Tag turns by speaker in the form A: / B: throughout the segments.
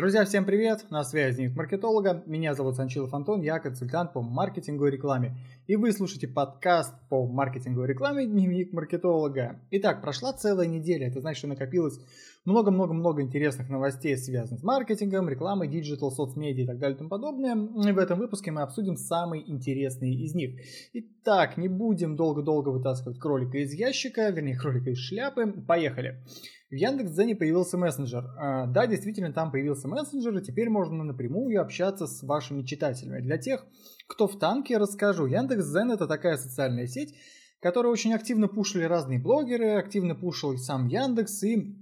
A: Друзья, всем привет! На связи Дневник маркетолога. Меня зовут Санчилов Антон, я консультант по маркетингу и рекламе. И вы слушаете подкаст по маркетингу и рекламе Дневник маркетолога. Итак, прошла целая неделя. Это значит, что накопилось много-много-много интересных новостей, связанных с маркетингом, рекламой, digital, соцмедиа и так далее и тому подобное. И в этом выпуске мы обсудим самые интересные из них. Итак, не будем долго-долго вытаскивать кролика из ящика, вернее, кролика из шляпы. Поехали! В Яндекс.Дзене появился мессенджер. А, да, действительно, там появился мессенджер, и теперь можно напрямую общаться с вашими читателями. Для тех, кто в танке, расскажу. Яндекс.Дзен это такая социальная сеть, которую очень активно пушили разные блогеры, активно пушил сам Яндекс, и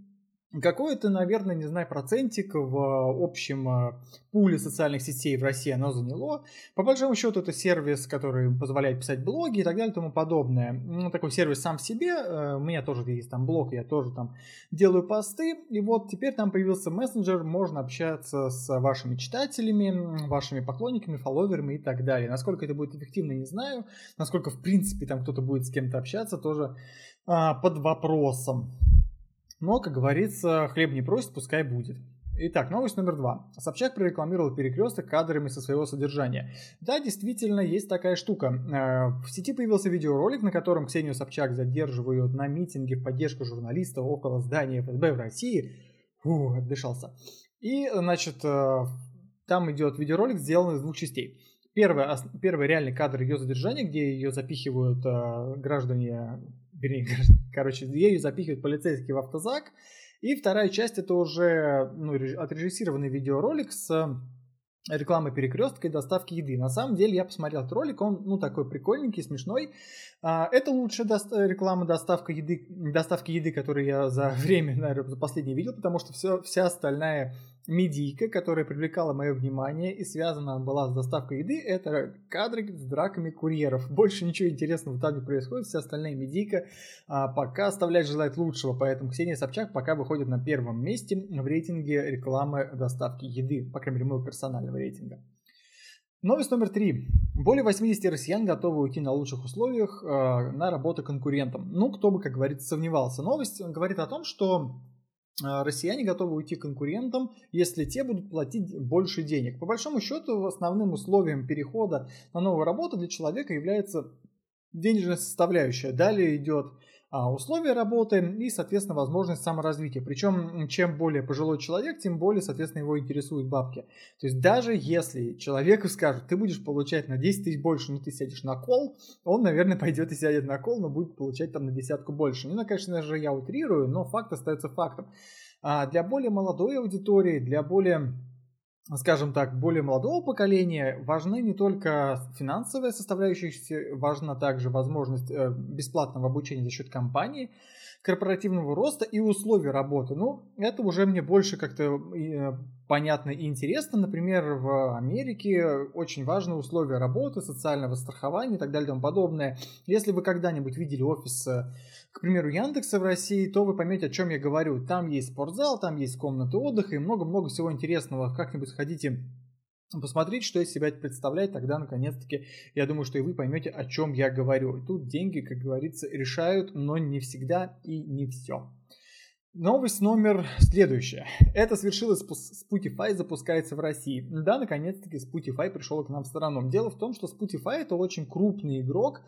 A: какой-то, наверное, не знаю, процентик в общем э, пуле социальных сетей в России оно заняло. По большому счету это сервис, который позволяет писать блоги и так далее и тому подобное. Ну, такой сервис сам в себе. Э, у меня тоже есть там блог, я тоже там делаю посты. И вот теперь там появился мессенджер, можно общаться с вашими читателями, вашими поклонниками, фолловерами и так далее. Насколько это будет эффективно, не знаю. Насколько, в принципе, там кто-то будет с кем-то общаться, тоже а, под вопросом. Но, как говорится, хлеб не просит, пускай будет. Итак, новость номер два. Собчак прорекламировал перекресток кадрами со своего содержания. Да, действительно, есть такая штука. Э, в сети появился видеоролик, на котором Ксению Собчак задерживают на митинге в поддержку журналистов около здания ФСБ в России. Фу, отдышался. И, значит, э, там идет видеоролик, сделанный из двух частей. Первый, первый реальный кадр ее задержания, где ее запихивают э, граждане вернее, короче, ею запихивают полицейский в автозак. И вторая часть это уже ну, отрежиссированный видеоролик с рекламы перекрестка и доставки еды. На самом деле я посмотрел этот ролик, он ну такой прикольненький, смешной. А, это лучшая реклама доставка еды, доставки еды, которую я за время, наверное, за последнее видел, потому что все, вся остальная медийка, которая привлекала мое внимание и связана была с доставкой еды, это кадры с драками курьеров. Больше ничего интересного там не происходит, вся остальная медийка а, пока оставляет желать лучшего, поэтому Ксения Собчак пока выходит на первом месте в рейтинге рекламы доставки еды, по крайней мере, моего персонального рейтинга. Новость номер три. Более 80 россиян готовы уйти на лучших условиях э, на работу конкурентам. Ну, кто бы, как говорится, сомневался. Новость говорит о том, что россияне готовы уйти конкурентам, если те будут платить больше денег. По большому счету, основным условием перехода на новую работу для человека является денежная составляющая. Далее идет условия работы и, соответственно, возможность саморазвития. Причем, чем более пожилой человек, тем более, соответственно, его интересуют бабки. То есть, даже если человеку скажут, ты будешь получать на 10 тысяч больше, но ты сядешь на кол, он, наверное, пойдет и сядет на кол, но будет получать там на десятку больше. Ну, конечно же, я утрирую, но факт остается фактом. А для более молодой аудитории, для более скажем так, более молодого поколения важны не только финансовые составляющие, важна также возможность э, бесплатного обучения за счет компании, корпоративного роста и условий работы. Ну, это уже мне больше как-то э, понятно и интересно. Например, в Америке очень важны условия работы, социального страхования и так далее и тому подобное. Если вы когда-нибудь видели офис, э, к примеру, Яндекса в России, то вы поймете, о чем я говорю. Там есть спортзал, там есть комнаты отдыха и много-много всего интересного. Как-нибудь сходите посмотреть, что из себя представляет, тогда наконец-таки я думаю, что и вы поймете, о чем я говорю. Тут деньги, как говорится, решают, но не всегда и не все. Новость номер следующая. Это свершилось, Spotify запускается в России. Да, наконец-таки Spotify пришел к нам в сторону. Дело в том, что Spotify это очень крупный игрок,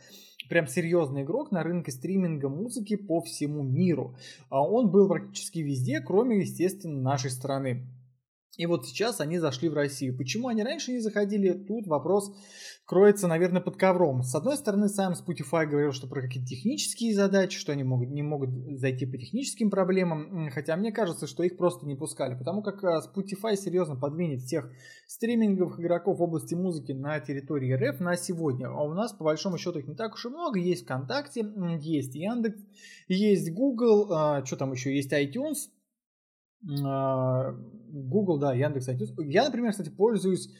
A: прям серьезный игрок на рынке стриминга музыки по всему миру. А он был практически везде, кроме, естественно, нашей страны. И вот сейчас они зашли в Россию. Почему они раньше не заходили? Тут вопрос кроется, наверное, под ковром. С одной стороны, сам Spotify говорил, что про какие-то технические задачи, что они могут, не могут зайти по техническим проблемам, хотя мне кажется, что их просто не пускали, потому как э, Spotify серьезно подвинет всех стриминговых игроков в области музыки на территории РФ на сегодня. А у нас, по большому счету, их не так уж и много. Есть ВКонтакте, есть Яндекс, есть Google, а, что там еще, есть iTunes, а, Google, да, Яндекс. Я, например, кстати, пользуюсь а,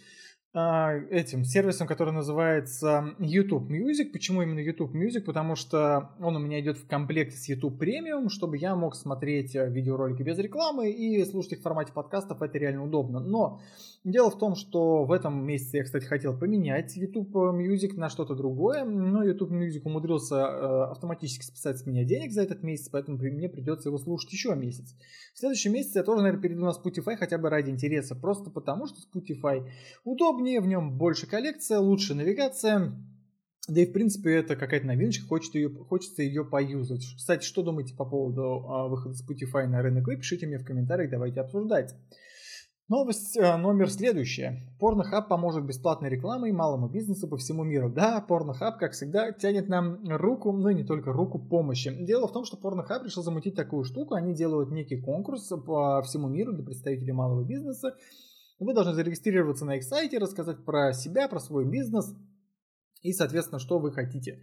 A: этим сервисом, который называется YouTube Music. Почему именно YouTube Music? Потому что он у меня идет в комплекте с YouTube Premium, чтобы я мог смотреть э, видеоролики без рекламы и слушать их в формате подкастов. Это реально удобно. Но дело в том, что в этом месяце я, кстати, хотел поменять YouTube Music на что-то другое, но YouTube Music умудрился э, автоматически списать с меня денег за этот месяц, поэтому мне придется его слушать еще месяц. В следующем месяце я тоже, наверное, перейду на Spotify хотя бы ради интереса, просто потому что Spotify удобнее, в нем больше коллекция, лучше навигация, да и, в принципе, это какая-то новиночка, хочется ее, хочется ее поюзать. Кстати, что думаете по поводу а, выхода Spotify на рынок? Вы пишите мне в комментариях, давайте обсуждать. Новость э, номер следующая. Pornhub поможет бесплатной рекламой малому бизнесу по всему миру. Да, Pornhub, как всегда, тянет нам руку, ну и не только руку помощи. Дело в том, что Pornhub решил замутить такую штуку. Они делают некий конкурс по всему миру для представителей малого бизнеса. Вы должны зарегистрироваться на их сайте, рассказать про себя, про свой бизнес – и, соответственно, что вы хотите.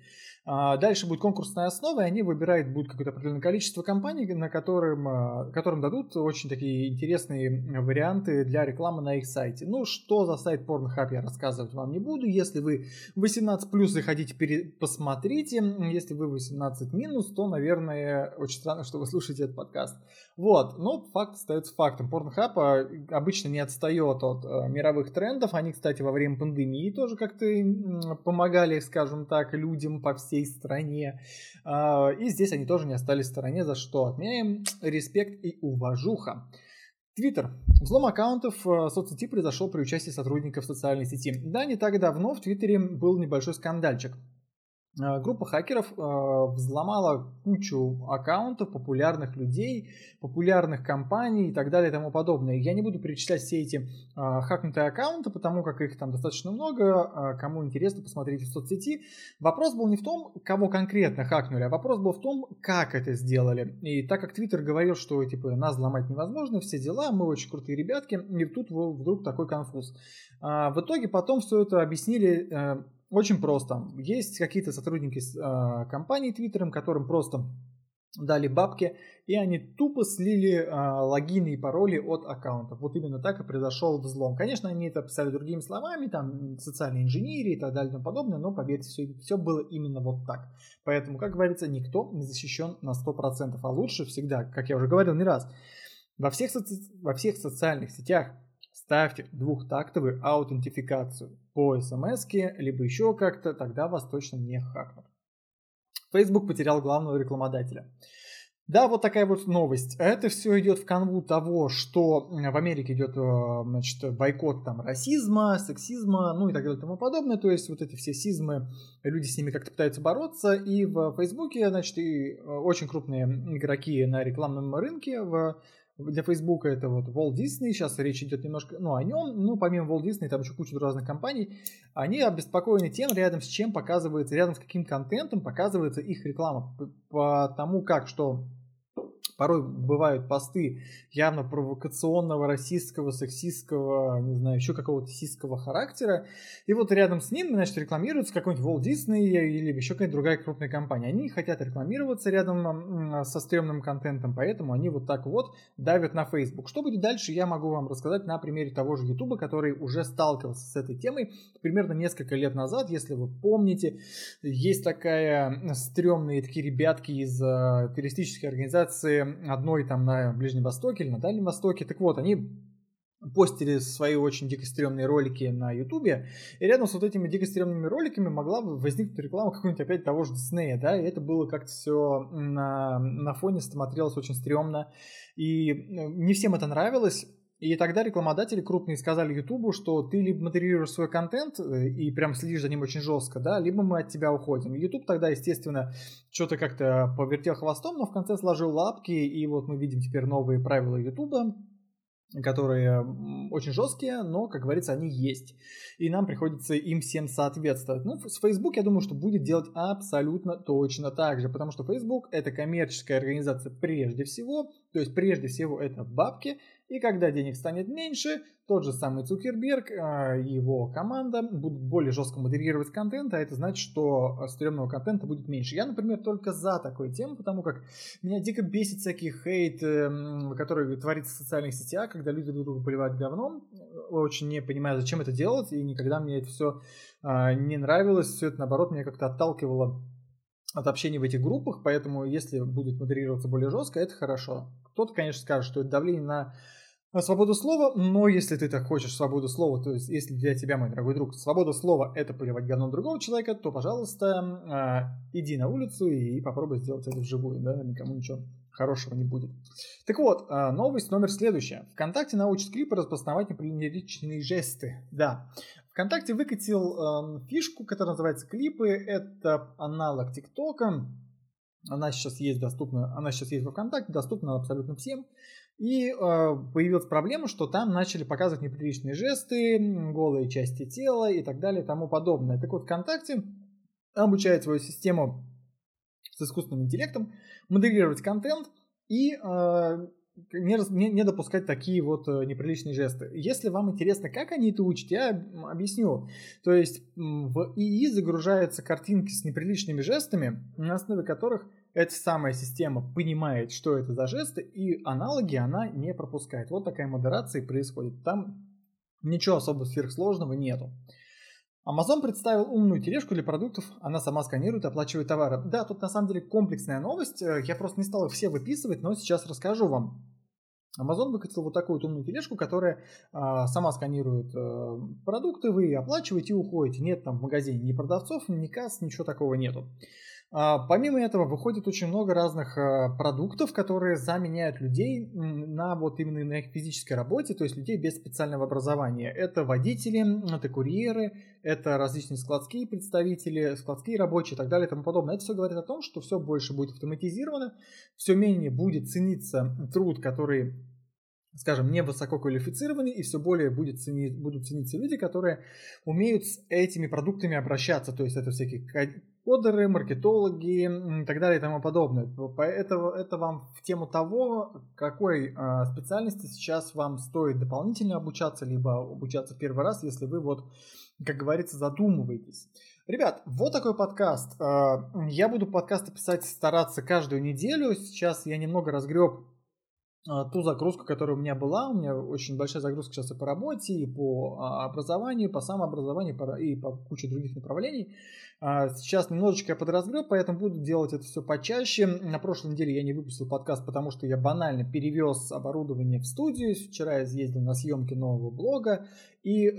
A: А, дальше будет конкурсная основа, и они выбирают будет какое-то определенное количество компаний, на которым, а, которым дадут очень такие интересные варианты для рекламы на их сайте. Ну, что за сайт Pornhub я рассказывать вам не буду. Если вы 18 плюс и хотите посмотрите, если вы 18 минус, то, наверное, очень странно, что вы слушаете этот подкаст. Вот, но факт остается фактом. Pornhub а, обычно не отстает от мировых трендов. Они, кстати, во время пандемии тоже как-то помогают помогали, скажем так, людям по всей стране. А, и здесь они тоже не остались в стороне, за что отменяем респект и уважуха. Твиттер. Взлом аккаунтов в соцсети произошел при участии сотрудников социальной сети. Да, не так давно в Твиттере был небольшой скандальчик. Э, группа хакеров э, взломала кучу аккаунтов популярных людей, популярных компаний и так далее и тому подобное. Я не буду перечислять все эти э, хакнутые аккаунты, потому как их там достаточно много. Кому интересно, посмотрите в соцсети. Вопрос был не в том, кого конкретно хакнули, а вопрос был в том, как это сделали. И так как Твиттер говорил, что типа нас взломать невозможно, все дела, мы очень крутые ребятки, и тут вдруг такой конфуз. В итоге потом все это объяснили очень просто. Есть какие-то сотрудники э, компании Твиттером, которым просто дали бабки, и они тупо слили э, логины и пароли от аккаунтов. Вот именно так и произошел взлом. Конечно, они это описали другими словами, там социальной инженерии и так далее и тому подобное, но поверьте, все, все было именно вот так. Поэтому, как говорится, никто не защищен на 100%, а лучше всегда, как я уже говорил не раз, во всех, соци... во всех социальных сетях ставьте двухтактовую аутентификацию по смс либо еще как-то, тогда вас точно не хакнут. Facebook потерял главного рекламодателя. Да, вот такая вот новость. Это все идет в канву того, что в Америке идет э, значит, бойкот там расизма, сексизма, ну и так далее и тому подобное. То есть вот эти все сизмы, люди с ними как-то пытаются бороться. И в Фейсбуке, значит, и э, очень крупные игроки на рекламном рынке в для Facebook это вот Walt Disney, сейчас речь идет немножко ну, о нем, ну, помимо Walt Disney, там еще куча разных компаний, они обеспокоены тем, рядом с чем показывается, рядом с каким контентом показывается их реклама, по тому, как, что порой бывают посты явно провокационного, расистского, сексистского, не знаю, еще какого-то сисского характера. И вот рядом с ним, значит, рекламируется какой-нибудь Walt Disney или еще какая-то другая крупная компания. Они хотят рекламироваться рядом со стрёмным контентом, поэтому они вот так вот давят на Facebook. Что будет дальше, я могу вам рассказать на примере того же YouTube, который уже сталкивался с этой темой примерно несколько лет назад, если вы помните. Есть такая стрёмные такие ребятки из э, террористической организации одной там на Ближнем Востоке или на Дальнем Востоке. Так вот, они постили свои очень дико стрёмные ролики на Ютубе, и рядом с вот этими дико стрёмными роликами могла бы возникнуть реклама какой-нибудь опять того же Диснея, да, и это было как-то все на, на фоне смотрелось очень стрёмно, и э, не всем это нравилось, и тогда рекламодатели крупные сказали Ютубу, что ты либо модерируешь свой контент э, и прям следишь за ним очень жестко, да, либо мы от тебя уходим. Ютуб тогда, естественно, что-то как-то повертел хвостом, но в конце сложил лапки, и вот мы видим теперь новые правила Ютуба, которые очень жесткие, но, как говорится, они есть. И нам приходится им всем соответствовать. Ну, с Facebook, я думаю, что будет делать абсолютно точно так же, потому что Facebook это коммерческая организация прежде всего, то есть прежде всего это бабки, и когда денег станет меньше, тот же самый Цукерберг и его команда будут более жестко модерировать контент, а это значит, что стрёмного контента будет меньше. Я, например, только за такую тему, потому как меня дико бесит всякий хейт, эм, который творится в социальных сетях, когда люди друг друга поливают говном. Очень не понимаю, зачем это делать, и никогда мне это все а, не нравилось. Все это, наоборот, меня как-то отталкивало от общения в этих группах, поэтому если будет модерироваться более жестко, это хорошо. Кто-то, конечно, скажет, что это давление на свободу слова, но если ты так хочешь свободу слова, то есть если для тебя, мой дорогой друг, свобода слова это поливать говном другого человека, то, пожалуйста, э, иди на улицу и попробуй сделать это вживую, да, никому ничего хорошего не будет. Так вот, э, новость номер следующая. ВКонтакте научит клипы распознавать неприличные жесты. Да, ВКонтакте выкатил э, фишку, которая называется клипы. Это аналог ТикТока. Она сейчас есть доступна, она сейчас есть во ВКонтакте, доступна абсолютно всем. И э, появилась проблема, что там начали показывать неприличные жесты, голые части тела и так далее и тому подобное. Так вот, ВКонтакте обучает свою систему с искусственным интеллектом модерировать контент и э, не, не, допускать такие вот э, неприличные жесты. Если вам интересно, как они это учат, я объясню. То есть в ИИ загружаются картинки с неприличными жестами, на основе которых эта самая система понимает, что это за жесты, и аналоги она не пропускает. Вот такая модерация происходит. Там ничего особо сверхсложного нету. Amazon представил умную тележку для продуктов, она сама сканирует и оплачивает товары. Да, тут на самом деле комплексная новость, э, я просто не стал их все выписывать, но сейчас расскажу вам. Amazon выкатил вот такую вот умную тележку, которая а, сама сканирует а, продукты, вы оплачиваете и уходите. Нет там в магазине ни продавцов, ни касс, ничего такого нету. А, помимо этого выходит очень много разных а, продуктов, которые заменяют людей на вот именно на их физической работе, то есть людей без специального образования. Это водители, это курьеры, это различные складские представители, складские рабочие и так далее и тому подобное. Это все говорит о том, что все больше будет автоматизировано, все менее будет цениться труд, который скажем, не высоко квалифицированы, и все более будет ценить, будут цениться люди, которые умеют с этими продуктами обращаться. То есть это всякие кодеры, маркетологи и так далее и тому подобное. Поэтому это вам в тему того, какой э, специальности сейчас вам стоит дополнительно обучаться, либо обучаться первый раз, если вы вот, как говорится, задумываетесь. Ребят, вот такой подкаст. Э, я буду подкасты писать, стараться каждую неделю. Сейчас я немного разгреб а, ту загрузку, которая у меня была. У меня очень большая загрузка сейчас и по работе, и по а, образованию, по самообразованию, и по куче других направлений. А, сейчас немножечко я подразгреб, поэтому буду делать это все почаще. На прошлой неделе я не выпустил подкаст, потому что я банально перевез оборудование в студию. Вчера я съездил на съемки нового блога, и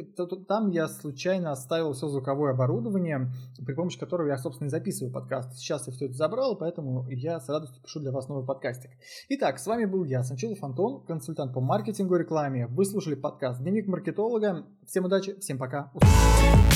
A: там я случайно оставил все звуковое оборудование, при помощи которого я, собственно, и записываю подкаст. Сейчас я все это забрал, поэтому я с радостью пишу для вас новый подкастик. Итак, с вами был я, Санчилов Антон, консультант по маркетингу и рекламе. Вы слушали подкаст «Дневник маркетолога». Всем удачи, всем пока. Услышимся.